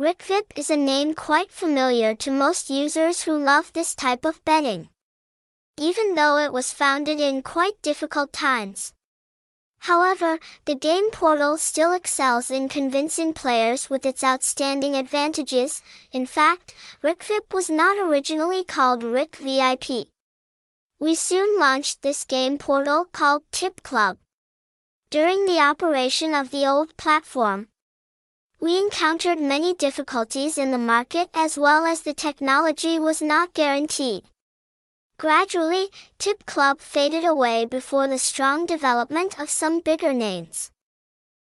Rikvip is a name quite familiar to most users who love this type of betting. Even though it was founded in quite difficult times. However, the game portal still excels in convincing players with its outstanding advantages. In fact, Rikvip was not originally called Rik Vip. We soon launched this game portal called Tip Club. During the operation of the old platform, we encountered many difficulties in the market as well as the technology was not guaranteed. Gradually, Tip Club faded away before the strong development of some bigger names.